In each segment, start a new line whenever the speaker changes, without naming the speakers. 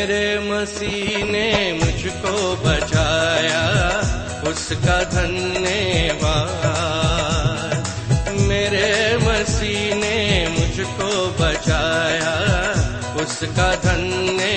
मेरे मसीह ने मुझको बचाया उसका धन्यवाद। मेरे मसीह ने मुझको बचाया उसका धन्यवाद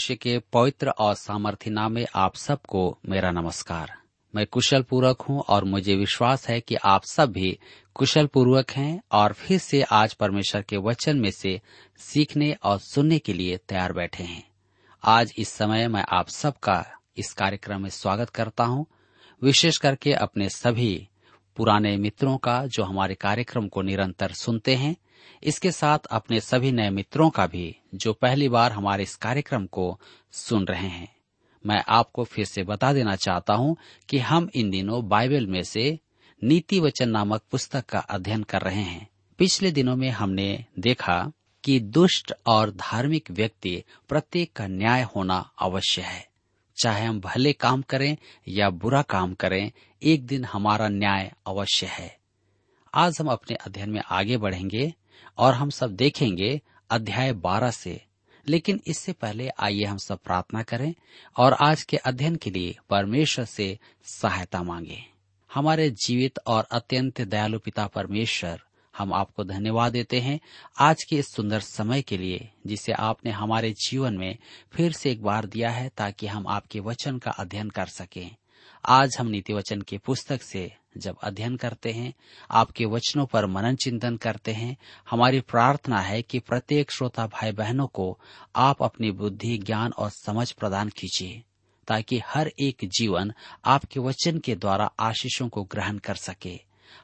मित्र के पवित्र और सामर्थ्य नाम में आप सबको मेरा नमस्कार। मैं कुशल पूर्वक हूँ और मुझे विश्वास है कि आप सब भी कुशल पूर्वक हैं और फिर से आज परमेश्वर के वचन में से सीखने और सुनने के लिए तैयार बैठे हैं। आज इस समय मैं आप सबका इस कार्यक्रम में स्वागत करता हूँ, विशेष करके अपने सभी पुराने मित्रों का जो हमारे कार्यक्रम को निरंतर सुनते हैं। इसके साथ अपने सभी नए मित्रों का भी, जो पहली बार हमारे इस कार्यक्रम को सुन रहे हैं। मैं आपको फिर से बता देना चाहता हूँ कि हम इन दिनों बाइबल में से नीति वचन नामक पुस्तक का अध्ययन कर रहे हैं। पिछले दिनों में हमने देखा कि दुष्ट और धार्मिक व्यक्ति प्रत्येक का न्याय होना अवश्य है। चाहे हम भले काम करें या बुरा काम करें, एक दिन हमारा न्याय अवश्य है। आज हम अपने अध्ययन में आगे बढ़ेंगे। और हम सब देखेंगे अध्याय बारह से। लेकिन इससे पहले आइए हम सब प्रार्थना करें और आज के अध्ययन के लिए परमेश्वर से सहायता मांगे। हमारे जीवित और अत्यंत दयालु पिता परमेश्वर, हम आपको धन्यवाद देते हैं आज के इस सुंदर समय के लिए, जिसे आपने हमारे जीवन में फिर से एक बार दिया है ताकि हम आपके वचन का अध्ययन कर सकें। आज हम नीति वचन की पुस्तक से जब अध्ययन करते हैं, आपके वचनों पर मनन चिंतन करते हैं, हमारी प्रार्थना है कि प्रत्येक श्रोता भाई बहनों को आप अपनी बुद्धि, ज्ञान और समझ प्रदान कीजिए, ताकि हर एक जीवन आपके वचन के द्वारा आशीषों को ग्रहण कर सके।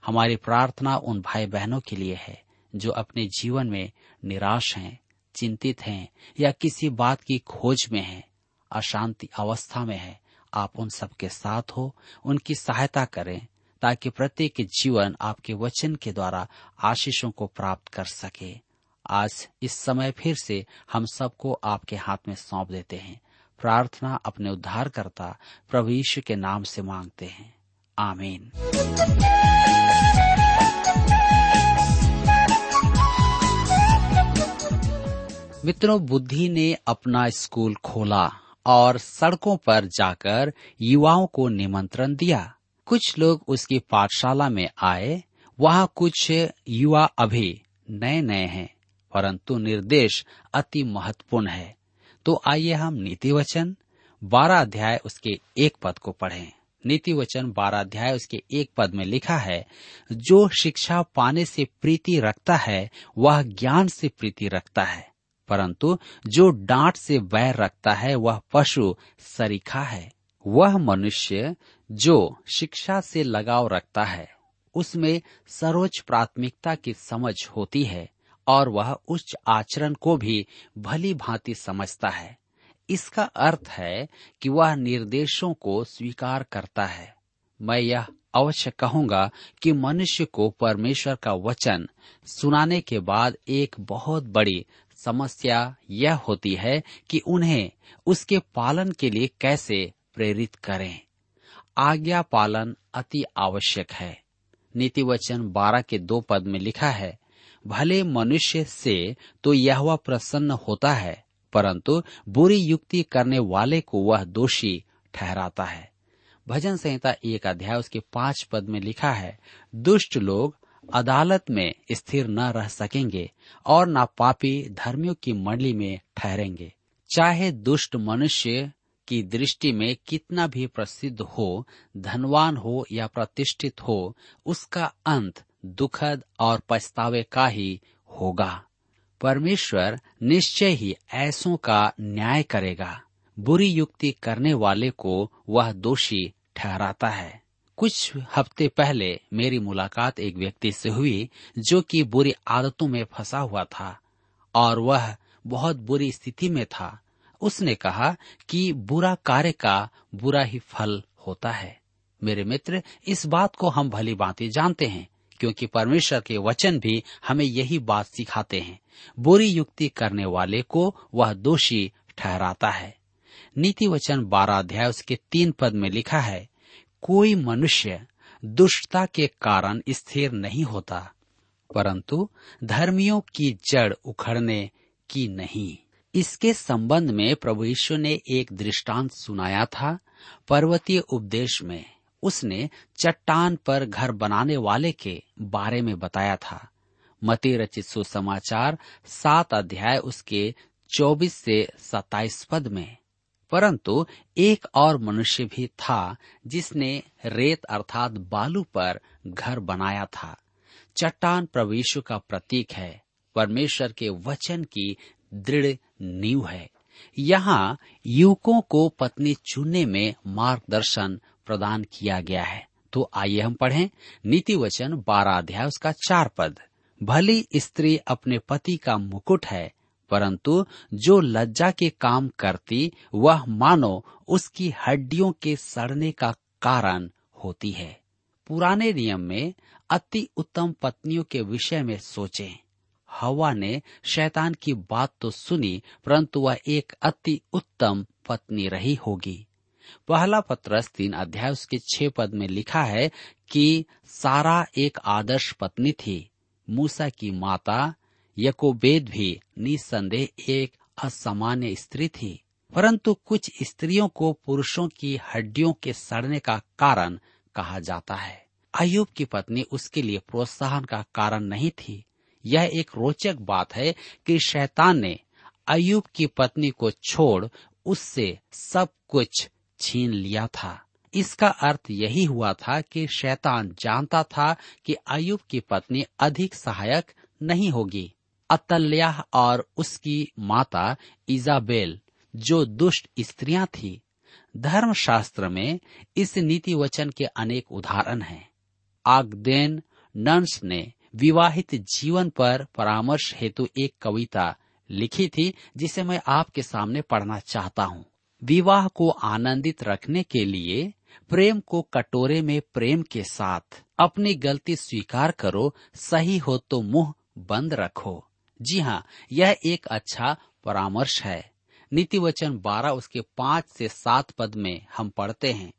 हमारी प्रार्थना उन भाई बहनों के लिए है, जो अपने जीवन में निराश हैं, चिंतित हैं, या किसी बात की खोज में हैं, अशांति अवस्था में है आप उन सबके साथ हो, उनकी सहायता करें, ताकि प्रत्येक जीवन आपके वचन के द्वारा आशीषों को प्राप्त कर सके। आज इस समय फिर से हम सबको आपके हाथ में सौंप देते हैं। प्रार्थना अपने उद्धारकर्ता प्रभु यीशु के नाम से मांगते हैं। आमीन। मित्रों, बुद्धि ने अपना स्कूल खोला। और सड़कों पर जाकर युवाओं को निमंत्रण दिया। कुछ लोग उसकी पाठशाला में आए। वहाँ कुछ युवा अभी नए नए हैं, परंतु निर्देश अति महत्वपूर्ण है। तो आइए हम नीति वचन बारह अध्याय उसके एक पद को पढ़ें। नीति वचन बारह अध्याय उसके एक पद में लिखा है, जो शिक्षा पाने से प्रीति रखता है, वह ज्ञान से प्रीति रखता है। परंतु जो डांट से वैर रखता है, वह पशु सरीखा है। वह मनुष्य जो शिक्षा से लगाव रखता है, उसमें सर्वोच्च प्राथमिकता की समझ होती है और वह उच्च आचरण को भी भली भांति समझता है। इसका अर्थ है कि वह निर्देशों को स्वीकार करता है। मैं यह अवश्य कहूँगा कि मनुष्य को परमेश्वर का वचन सुनाने के बाद एक बहुत बड़ी समस्या यह होती है कि उन्हें उसके पालन के लिए कैसे प्रेरित करें। आज्ञा पालन अति आवश्यक है। नीति वचन बारह के दो पद में लिखा है, भले मनुष्य से तो यह प्रसन्न होता है, परंतु बुरी युक्ति करने वाले को वह दोषी ठहराता है। भजन संहिता एक अध्याय उसके पाँच पद में लिखा है, दुष्ट लोग अदालत में स्थिर न रह सकेंगे और न पापी धर्मियों की मंडली में ठहरेंगे। चाहे दुष्ट मनुष्य की दृष्टि में कितना भी प्रसिद्ध हो, धनवान हो या प्रतिष्ठित हो, उसका अंत दुखद और पछतावे का ही होगा। परमेश्वर निश्चय ही ऐसों का न्याय करेगा। बुरी युक्ति करने वाले को वह दोषी ठहराता है। कुछ हफ़्ते पहले मेरी मुलाकात एक व्यक्ति से हुई जो कि बुरी आदतों में फंसा हुआ था और वह बहुत बुरी स्थिति में था। उसने कहा कि बुरा कार्य का बुरा ही फल होता है। मेरे मित्र, इस बात को हम भली भांति जानते हैं, क्योंकि परमेश्वर के वचन भी हमें यही बात सिखाते हैं। बुरी युक्ति करने वाले को वह दोषी ठहराता है। नीति वचन बारह अध्याय उसके तीन पद में लिखा है कोई मनुष्य दुष्टता के कारण स्थिर नहीं होता, परंतु धर्मियों की जड़ उखड़ने की नहीं। इसके संबंध में प्रभु यीशु ने एक दृष्टांत सुनाया था, पर्वतीय उपदेश में। उसने चट्टान पर घर बनाने वाले के बारे में बताया था। मती रचित सुसमाचार सात अध्याय उसके चौबीस से सताइस पद में। परंतु एक और मनुष्य भी था, जिसने रेत अर्थात बालू पर घर बनाया था। चट्टान प्रवेश का प्रतीक है। परमेश्वर के वचन की दृढ़ नींव है। यहाँ युवकों को पत्नी चुनने में मार्गदर्शन प्रदान किया गया है। तो आइए हम पढ़ें नीति वचन बारह अध्याय उसका चार पद। भली स्त्री अपने पति का मुकुट है परंतु जो लज्जा के काम करती, वह मानो उसकी हड्डियों के सड़ने का कारण होती है। पुराने नियम में अति उत्तम पत्नियों के विषय में सोचें। हवा ने शैतान की बात तो सुनी, परंतु वह एक अति उत्तम पत्नी रही होगी। पहला पत्रस तीन अध्याय उसके छह पद में लिखा है कि सारा एक आदर्श पत्नी थी। मूसा की माता यकोबेद भी निसंदेह एक असामान्य स्त्री थी। परंतु कुछ स्त्रियों को पुरुषों की हड्डियों के सड़ने का कारण कहा जाता है। अयुब की पत्नी उसके लिए प्रोत्साहन का कारण नहीं थी। यह एक रोचक बात है कि शैतान ने अयुब की पत्नी को छोड़ उससे सब कुछ छीन लिया था। इसका अर्थ यही हुआ था कि शैतान जानता था कि अयुब की पत्नी अधिक सहायक नहीं होगी। अतल्या और उसकी माता इजाबेल, जो दुष्ट स्त्रियाँ थी। धर्मशास्त्र में इस नीति वचन के अनेक उदाहरण हैं। आगदेन नंस ने विवाहित जीवन पर परामर्श हेतु एक कविता लिखी थी, जिसे मैं आपके सामने पढ़ना चाहता हूँ। विवाह को आनंदित रखने के लिए प्रेम को कटोरे में प्रेम के साथ अपनी गलती स्वीकार करो, सही हो तो मुँह बंद रखो। जी हाँ यह एक अच्छा परामर्श है। नीति वचन बारह उसके पाँच से सात पद में हम पढ़ते हैं।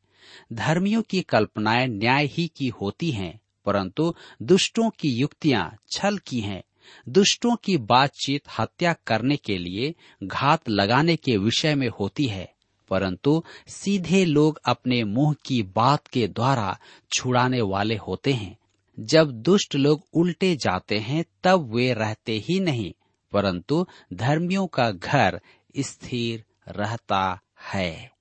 धर्मियों की कल्पनाएँ न्याय ही की होती हैं, परंतु दुष्टों की युक्तियाँ छल की हैं। दुष्टों की बातचीत हत्या करने के लिए घात लगाने के विषय में होती है, परंतु सीधे लोग अपने मुँह की बात के द्वारा छुड़ाने वाले होते हैं। जब दुष्ट लोग उल्टे जाते हैं, तब वे रहते ही नहीं, परंतु धर्मियों का घर स्थिर रहता है।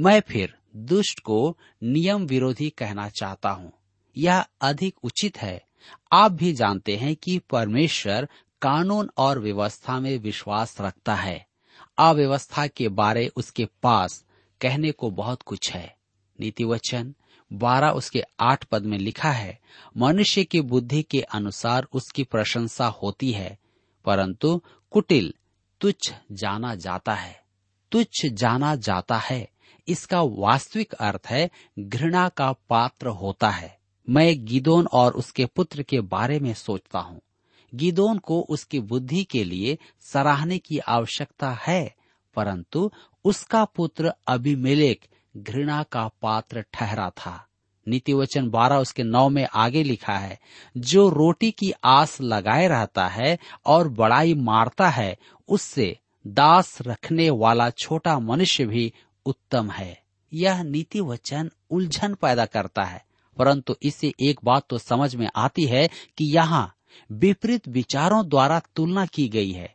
मैं फिर दुष्ट को नियम विरोधी कहना चाहता हूँ। यह अधिक उचित है। आप भी जानते हैं कि परमेश्वर कानून और व्यवस्था में विश्वास रखता है। अव्यवस्था के बारे उसके पास कहने को बहुत कुछ है। नीति वचन बारह उसके आठ पद में लिखा है, मनुष्य की बुद्धि के अनुसार उसकी प्रशंसा होती है, परंतु कुटिल, तुच्छ जाना जाता है। तुच्छ जाना जाता है। इसका वास्तविक अर्थ है, घृणा का पात्र होता है। मैं गिदोन और उसके पुत्र के बारे में सोचता हूँ। गिदोन को उसकी बुद्धि के लिए सराहने की आवश्यकता है, परंतु उसका पुत्र अभिमेलेक घृणा का पात्र ठहरा था। नीति वचन बारह उसके नौ में आगे लिखा है, जो रोटी की आस लगाए रहता है और बड़ाई मारता है, उससे दास रखने वाला छोटा मनुष्य भी उत्तम है। यह नीति वचन उलझन पैदा करता है, परंतु इससे एक बात तो समझ में आती है कि यहाँ विपरीत विचारों द्वारा तुलना की गई है।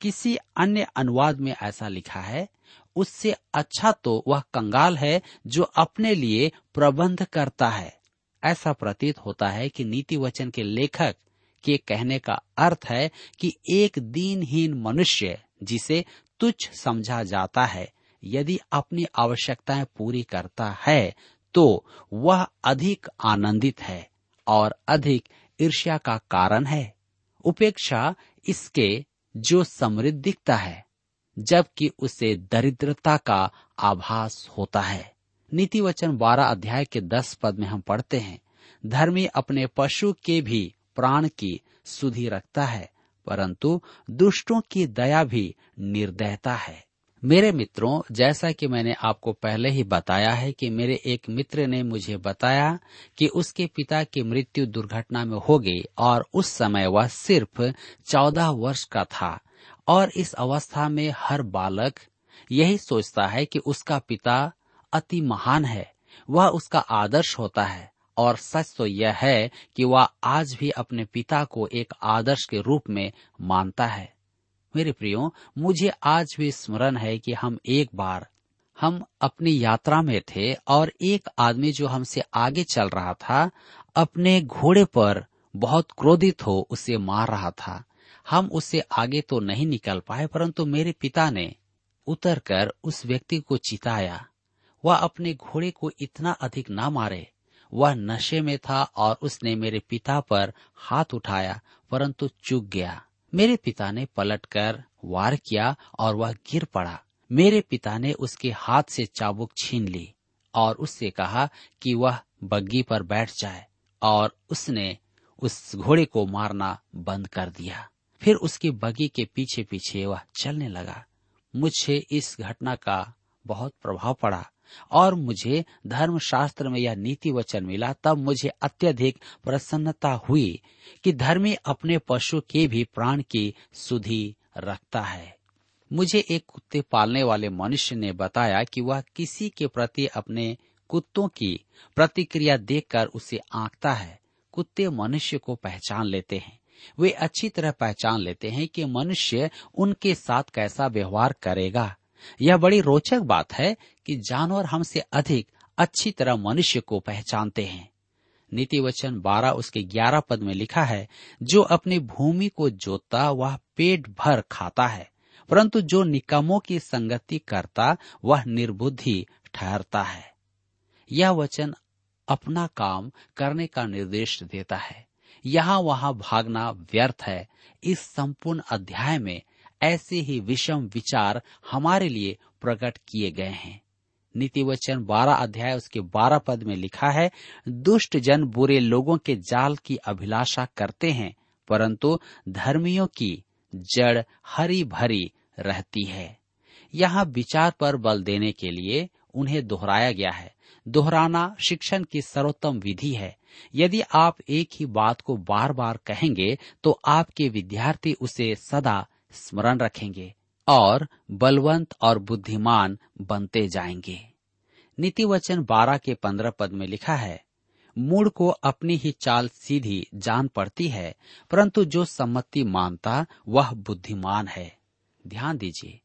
किसी अन्य अनुवाद में ऐसा लिखा है उससे अच्छा तो वह कंगाल है जो अपने लिए प्रबंध करता है। ऐसा प्रतीत होता है कि नीति वचन के लेखक के कहने का अर्थ है कि एक दीनहीन मनुष्य जिसे तुच्छ समझा जाता है, यदि अपनी आवश्यकताएँ पूरी करता है तो वह अधिक आनंदित है और अधिक ईर्ष्या का कारण है। उपेक्षा इसके जो समृद्ध दिखता है। जबकि उसे दरिद्रता का आभास होता है। नीति वचन बारह अध्याय के दस पद में हम पढ़ते हैं, धर्मी अपने पशु के भी प्राण की सुधि रखता है, परंतु दुष्टों की दया भी निर्दयता है। मेरे मित्रों, जैसा कि मैंने आपको पहले ही बताया है कि मेरे एक मित्र ने मुझे बताया कि उसके पिता की मृत्यु दुर्घटना में हो गई और उस समय वह सिर्फ़ चौदह वर्ष का था। और इस अवस्था में हर बालक यही सोचता है कि उसका पिता अति महान है, वह उसका आदर्श होता है, और सच तो यह है कि वह आज भी अपने पिता को एक आदर्श के रूप में मानता है। मेरे प्रियो, मुझे आज भी स्मरण है कि हम एक बार, हम अपनी यात्रा में थे और एक आदमी जो हमसे आगे चल रहा था, अपने घोड़े पर बहुत क्रोधित हो उसे मार रहा था। हम उससे आगे तो नहीं निकल पाए, परंतु मेरे पिता ने उतरकर उस व्यक्ति को चिताया। वह अपने घोड़े को इतना अधिक ना मारे। वह नशे में था और उसने मेरे पिता पर हाथ उठाया, परंतु चूक गया। मेरे पिता ने पलटकर वार किया और वह गिर पड़ा। मेरे पिता ने उसके हाथ से चाबुक छीन ली और उससे कहा कि वह बग्गी पर बैठ जाए और उसने उस घोड़े को मारना बंद कर दिया। फिर उसकी बगी के पीछे पीछे वह चलने लगा। मुझे इस घटना का बहुत प्रभाव पड़ा और मुझे धर्मशास्त्र में यह नीति वचन मिला। तब मुझे अत्यधिक प्रसन्नता हुई कि धर्मी अपने पशु के भी प्राण की सुधि रखता है। मुझे एक कुत्ते पालने वाले मनुष्य ने बताया कि वह किसी के प्रति अपने कुत्तों की प्रतिक्रिया देखकर उसे आंकता है। कुत्ते मनुष्य को पहचान लेते हैं। वे अच्छी तरह पहचान लेते हैं कि मनुष्य उनके साथ कैसा व्यवहार करेगा। यह बड़ी रोचक बात है कि जानवर हमसे अधिक अच्छी तरह मनुष्य को पहचानते हैं। नीति वचन बारह उसके ग्यारह पद में लिखा है, जो अपनी भूमि को जोतता, वह पेट भर खाता है, परंतु जो निकमों की संगति करता, वह निर्बुद्धि ठहरता है। यह वचन अपना काम करने का निर्देश देता है। यहाँ वहाँ भागना व्यर्थ है। इस संपूर्ण अध्याय में ऐसे ही विषम विचार हमारे लिए प्रकट किए गए हैं। नीति वचन बारह अध्याय उसके बारह पद में लिखा है, दुष्ट जन बुरे लोगों के जाल की अभिलाषा करते हैं, परंतु धर्मियों की जड़ हरी भरी रहती है। यहाँ विचार पर बल देने के लिए उन्हें दोहराया गया है। दोहराना शिक्षण की सर्वोत्तम विधि है। यदि आप एक ही बात को बार बार कहेंगे तो आपके विद्यार्थी उसे सदा स्मरण रखेंगे और बलवंत और बुद्धिमान बनते जाएँगे। नीति वचन बारह के पंद्रह पद में लिखा है मूड को अपनी ही चाल सीधी जान पड़ती है, परंतु जो सम्मति मानता, वह बुद्धिमान है। ध्यान दीजिए,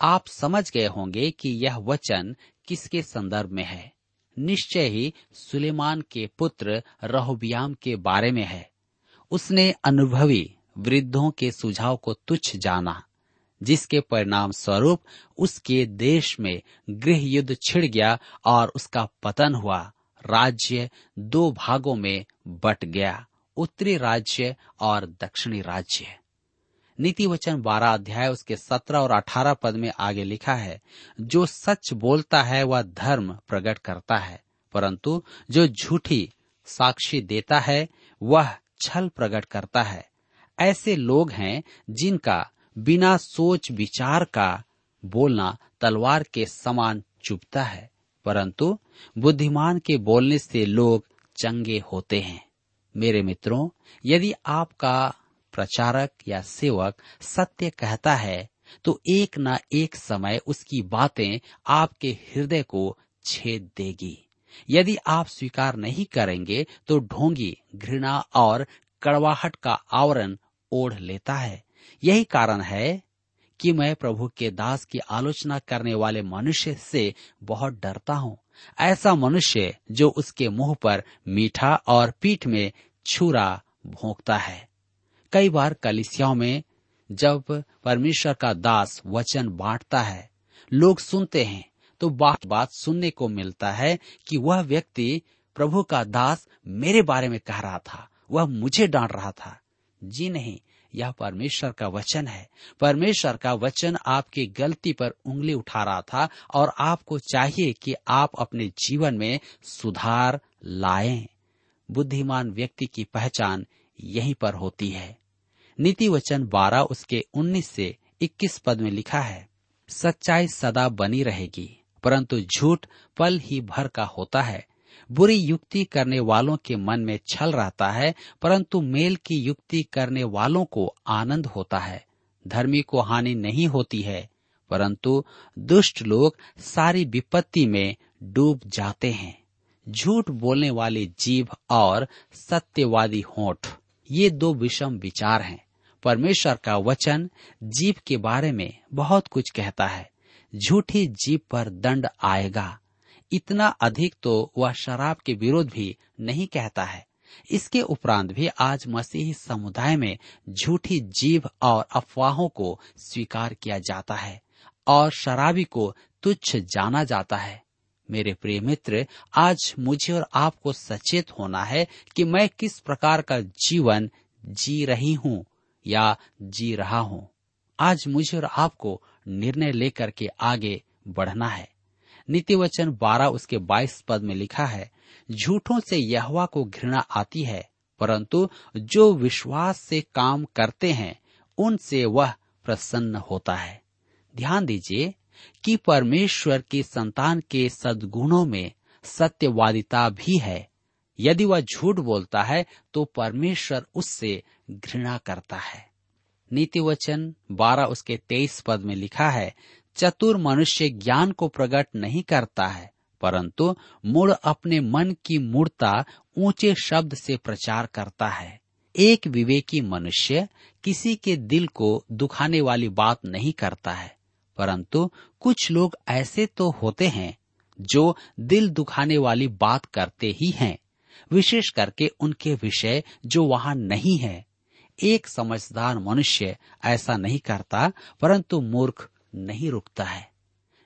आप समझ गए होंगे कि यह वचन किसके संदर्भ में है। निश्चय ही सुलेमान के पुत्र रहोबियाम के बारे में है। उसने अनुभवी वृद्धों के सुझाव को तुच्छ जाना, जिसके परिणाम स्वरूप उसके देश में गृह युद्ध छिड़ गया और उसका पतन हुआ। राज्य दो भागों में बट गया, उत्तरी राज्य और दक्षिणी राज्य। नीति वचन बारह अध्याय उसके सत्रह और अठारह पद में आगे लिखा है, जो सच बोलता है, वह धर्म प्रकट करता है, परंतु जो झूठी साक्षी देता है, वह छल प्रकट करता है। ऐसे लोग हैं, जिनका बिना सोच विचार का बोलना तलवार के समान चुभता है, परंतु बुद्धिमान के बोलने से लोग चंगे होते हैं। मेरे मित्रों, यदि आपका प्रचारक या सेवक सत्य कहता है तो एक न एक समय उसकी बातें आपके हृदय को छेद देगी। यदि आप स्वीकार नहीं करेंगे तो ढोंगी, घृणा और कड़वाहट का आवरण ओढ़ लेता है। यही कारण है कि मैं प्रभु के दास की आलोचना करने वाले मनुष्य से बहुत डरता हूँ। ऐसा मनुष्य जो उसके मुँह पर मीठा और पीठ में छुरा भोंकता है। कई बार कलिसियाओं में जब परमेश्वर का दास वचन बांटता है, लोग सुनते हैं तो बात बात सुनने को मिलता है कि वह व्यक्ति प्रभु का दास मेरे बारे में कह रहा था, वह मुझे डांट रहा था। जी नहीं, यह परमेश्वर का वचन है। परमेश्वर का वचन आपकी गलती पर उंगली उठा रहा था और आपको चाहिए कि आप अपने जीवन में सुधार लाएँ। बुद्धिमान व्यक्ति की पहचान यहीं पर होती है। नीति वचन बारह उसके उन्नीस से इक्कीस पद में लिखा है, सच्चाई सदा बनी रहेगी, परंतु झूठ पल ही भर का होता है। बुरी युक्ति करने वालों के मन में छल रहता है, परंतु मेल की युक्ति करने वालों को आनंद होता है। धर्मी को हानि नहीं होती है, परंतु दुष्ट लोग सारी विपत्ति में डूब जाते हैं। झूठ बोलने वाली जीभ और सत्यवादी होठ, ये दो विषम विचार हैं। परमेश्वर का वचन जीव के बारे में बहुत कुछ कहता है। झूठी जीव पर दंड आएगा। इतना अधिक तो वह शराब के विरोध भी नहीं कहता है। इसके उपरांत भी आज मसीही समुदाय में झूठी जीव और अफवाहों को स्वीकार किया जाता है और शराबी को तुच्छ जाना जाता है। मेरे प्रिय मित्र, आज मुझे और आपको सचेत होना है कि मैं किस प्रकार का जीवन जी रही हूँ। या जी रहा हूँ। आज मुझे और आपको निर्णय लेकर के आगे बढ़ना है। नीति वचन बारह उसके बाईस पद में लिखा है, झूठों से यहवा को घृणा आती है, परंतु जो विश्वास से काम करते हैं, उनसे वह प्रसन्न होता है। ध्यान दीजिए कि परमेश्वर की संतान के सद्गुणों में सत्यवादिता भी है। यदि वह झूठ बोलता है तो परमेश्वर उससे घृणा करता है। नीति वचन बारह उसके तेईस पद में लिखा है, चतुर मनुष्य ज्ञान को प्रकट नहीं करता है, परंतु मूड अपने मन की मूर्ता ऊँचे शब्द से प्रचार करता है। एक विवेकी मनुष्य किसी के दिल को दुखाने वाली बात नहीं करता है, परंतु कुछ लोग ऐसे तो होते हैं जो दिल दुखाने वाली बात करते ही हैं, विशेष करके उनके विषय जो वहाँ नहीं है। एक समझदार मनुष्य ऐसा नहीं करता, परंतु मूर्ख नहीं रुकता है।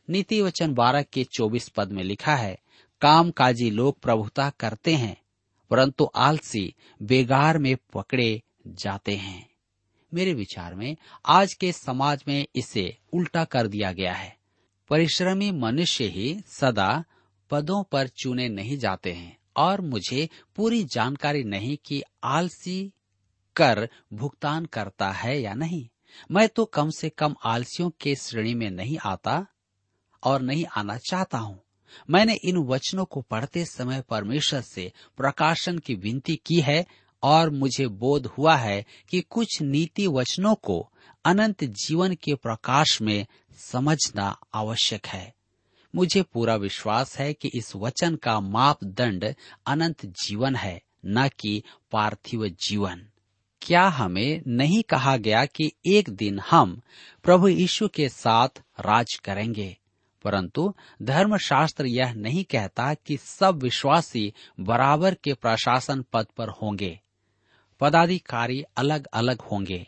नीति वचन बारह के चौबीस पद में लिखा है, काम काजी लोग प्रभुता करते हैं, परंतु आलसी बेगार में पकड़े जाते हैं। मेरे विचार में, आज के समाज में इसे उल्टा कर दिया गया है। परिश्रमी मनुष्य ही सदा पदों पर चुने नहीं जाते हैं, और मुझे पूरी जानकारी नहीं कि आलसी कर भुगतान करता है या नहीं? मैं तो कम से कम आलसियों के श्रेणी में नहीं आता और नहीं आना चाहता हूँ। मैंने इन वचनों को पढ़ते समय परमेश्वर से प्रकाशन की विनती की है और मुझे बोध हुआ है कि कुछ नीति वचनों को अनंत जीवन के प्रकाश में समझना आवश्यक है। मुझे पूरा विश्वास है कि इस वचन का मापदंड अनंत जीवन है, न कि पार्थिव जीवन। क्या हमें नहीं कहा गया कि एक दिन हम प्रभु यीशु के साथ राज करेंगे? परंतु धर्मशास्त्र यह नहीं कहता कि सब विश्वासी बराबर के प्रशासन पद पर होंगे। पदाधिकारी अलग अलग होंगे।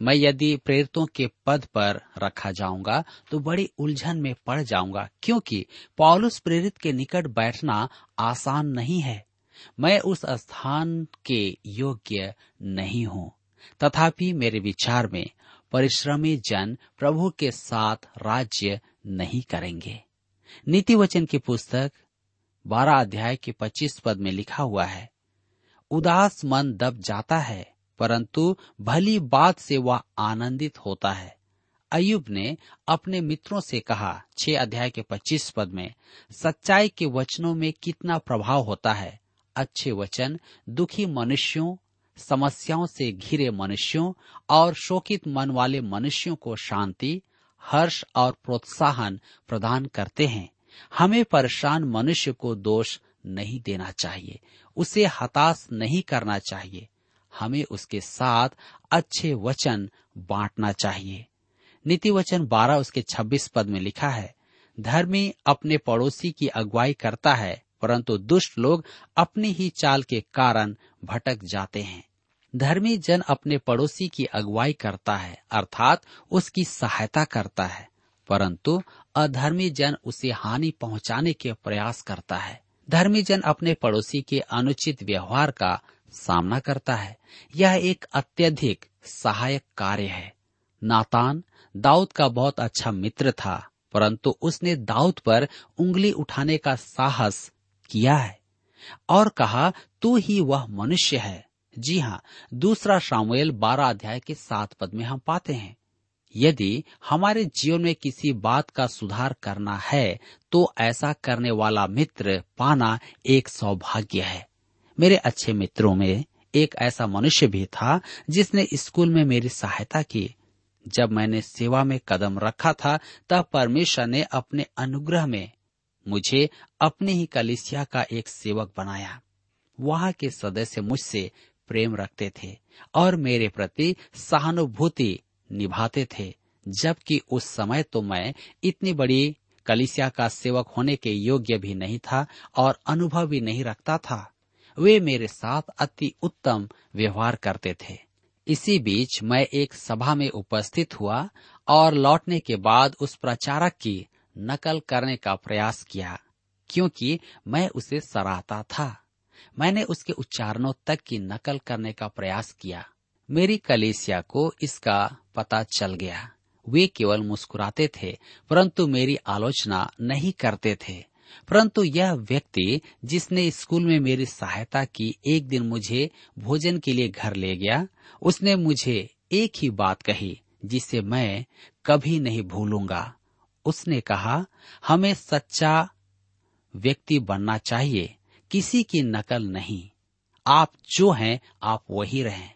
मैं यदि प्रेरितों के पद पर रखा जाऊँगा तो बड़ी उलझन में पड़ जाऊँगा, क्योंकि पॉलुस प्रेरित के निकट बैठना आसान नहीं है। मैं उस स्थान के योग्य नहीं हूँ। तथापि मेरे विचार में परिश्रमी जन प्रभु के साथ राज्य नहीं करेंगे। नीति वचन की पुस्तक बारह अध्याय के पच्चीस पद में लिखा हुआ है, उदास मन दब जाता है, परंतु भली बात से वह आनंदित होता है। अयुब ने अपने मित्रों से कहा, छह अध्याय के पच्चीस पद में, सच्चाई के वचनों में कितना प्रभाव होता है अच्छे वचन, दुखी मनुष्यों, समस्याओं से घिरे मनुष्यों और शोकित मन वाले मनुष्यों को शांति, हर्ष और प्रोत्साहन प्रदान करते हैं। हमें परेशान मनुष्य को दोष नहीं देना चाहिए। उसे हताश नहीं करना चाहिए। हमें उसके साथ अच्छे वचन बांटना चाहिए। नीति वचन बारह उसके छब्बीस पद में लिखा है, धर्मी अपने पड़ोसी की अगुवाई करता है परंतु दुष्ट लोग अपनी ही चाल के कारण भटक जाते हैं। धर्मी जन अपने पड़ोसी की अगुवाई करता है, अर्थात उसकी सहायता करता है, परंतु अधर्मी जन उसे हानि पहुँचाने के प्रयास करता है। धर्मी जन अपने पड़ोसी के अनुचित व्यवहार का सामना करता है। यह एक अत्यधिक सहायक कार्य है। नातान दाऊद का बहुत अच्छा मित्र था, परंतु उसने दाऊद पर उंगली उठाने का साहस किया है। और कहा, तू ही वह मनुष्य है। जी हाँ दूसरा शामुएल बारह अध्याय के सात पद में हम पाते हैं। यदि हमारे जीवन में किसी बात का सुधार करना है तो ऐसा करने वाला मित्र पाना एक सौभाग्य है। मेरे अच्छे मित्रों में एक ऐसा मनुष्य भी था, जिसने स्कूल में मेरी सहायता की। जब मैंने सेवा में कदम रखा था, तब परमेश्वर ने अपने अनुग्रह में मुझे अपने ही कलिसिया का एक सेवक बनाया। वहाँ के सदस्य मुझसे प्रेम रखते थे और मेरे प्रति सहानुभूति निभाते थे, जबकि उस समय तो मैं इतनी बड़ी कलिसिया का सेवक होने के योग्य भी नहीं था और अनुभव भी नहीं रखता था। वे मेरे साथ अति उत्तम व्यवहार करते थे। इसी बीच मैं एक सभा में उपस्थित हुआ और लौटने के बाद उस प्रचारक की नकल करने का प्रयास किया, क्योंकि मैं उसे सराहता था। मैंने उसके उच्चारणों तक की नकल करने का प्रयास किया। मेरी कलेसिया को इसका पता चल गया। वे केवल मुस्कुराते थे, परंतु मेरी आलोचना नहीं करते थे। परंतु यह व्यक्ति जिसने स्कूल में मेरी सहायता की, एक दिन मुझे भोजन के लिए घर ले गया। उसने मुझे एक ही बात कही, जिसे मैं कभी नहीं भूलूँगा। उसने कहा, हमें सच्चा व्यक्ति बनना चाहिए, किसी की नकल नहीं। आप जो हैं, आप वही रहें।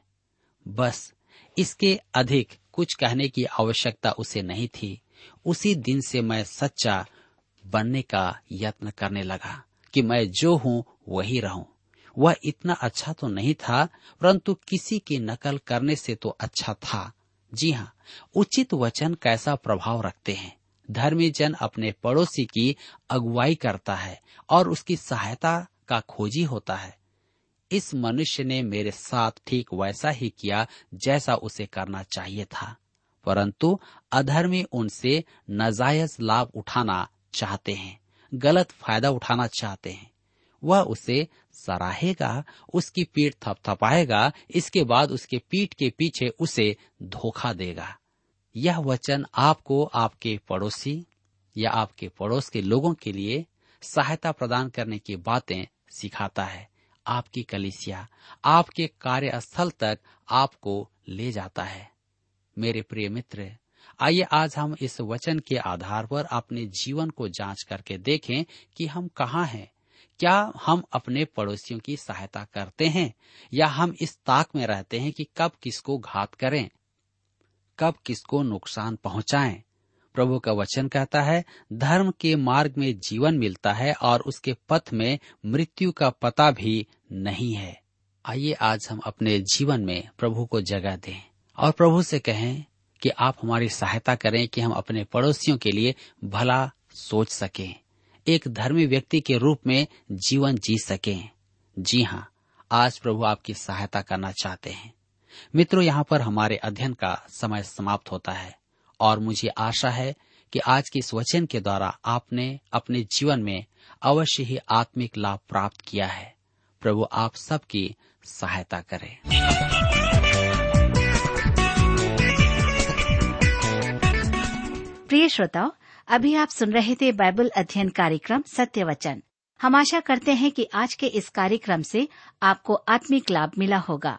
बस, इसके अधिक कुछ कहने की आवश्यकता उसे नहीं थी। उसी दिन से मैं सच्चा बनने का यत्न करने लगा कि मैं जो हूँ, वही रहूँ। वह इतना अच्छा तो नहीं था, परंतु किसी की नकल करने से तो अच्छा था। जी हाँ उचित वचन कैसा प्रभाव रखते हैं? धर्मी जन अपने पड़ोसी की अगुवाई करता है और उसकी सहायता का खोजी होता है। इस मनुष्य ने मेरे साथ ठीक वैसा ही किया जैसा उसे करना चाहिए था। परंतु अधर्मी उनसे नजायज लाभ उठाना चाहते हैं, गलत फ़ायदा उठाना चाहते हैं। वह उसे सराहेगा, उसकी पीठ थपथपाएगा, इसके बाद उसके पीठ के पीछे उसे धोखा देगा। यह वचन आपको आपके पड़ोसी या आपके पड़ोस के लोगों के लिए सहायता प्रदान करने की बातें सिखाता है। आपकी कलिसिया, आपके कार्यस्थल तक आपको ले जाता है। मेरे प्रिय मित्र, आइए आज हम इस वचन के आधार पर अपने जीवन को जाँच करके देखें कि हम कहाँ हैं। क्या हम अपने पड़ोसियों की सहायता करते हैं या हम इस ताक में रहते हैं कि कब किसको घात करें? कब किसको नुकसान पहुंचाएँ? प्रभु का वचन कहता है, धर्म के मार्ग में जीवन मिलता है और उसके पथ में मृत्यु का पता भी नहीं है। आइए आज हम अपने जीवन में प्रभु को जगह दें और प्रभु से कहें कि आप हमारी सहायता करें कि हम अपने पड़ोसियों के लिए भला सोच सकें, एक धर्मी व्यक्ति के रूप में जीवन जी सकें। जी हाँ आज प्रभु आपकी सहायता करना चाहते हैं। मित्रों, यहाँ पर हमारे अध्ययन का समय समाप्त होता है और मुझे आशा है कि आज के इस वचन के द्वारा आपने अपने जीवन में अवश्य ही आत्मिक लाभ प्राप्त किया है। प्रभु, आप सबकी सहायता करें।
प्रिय श्रोताओ, अभी आप सुन रहे थे बाइबल अध्ययन कार्यक्रम सत्य वचन। हम आशा करते हैं कि आज के इस कार्यक्रम से आपको आत्मिक लाभ मिला होगा।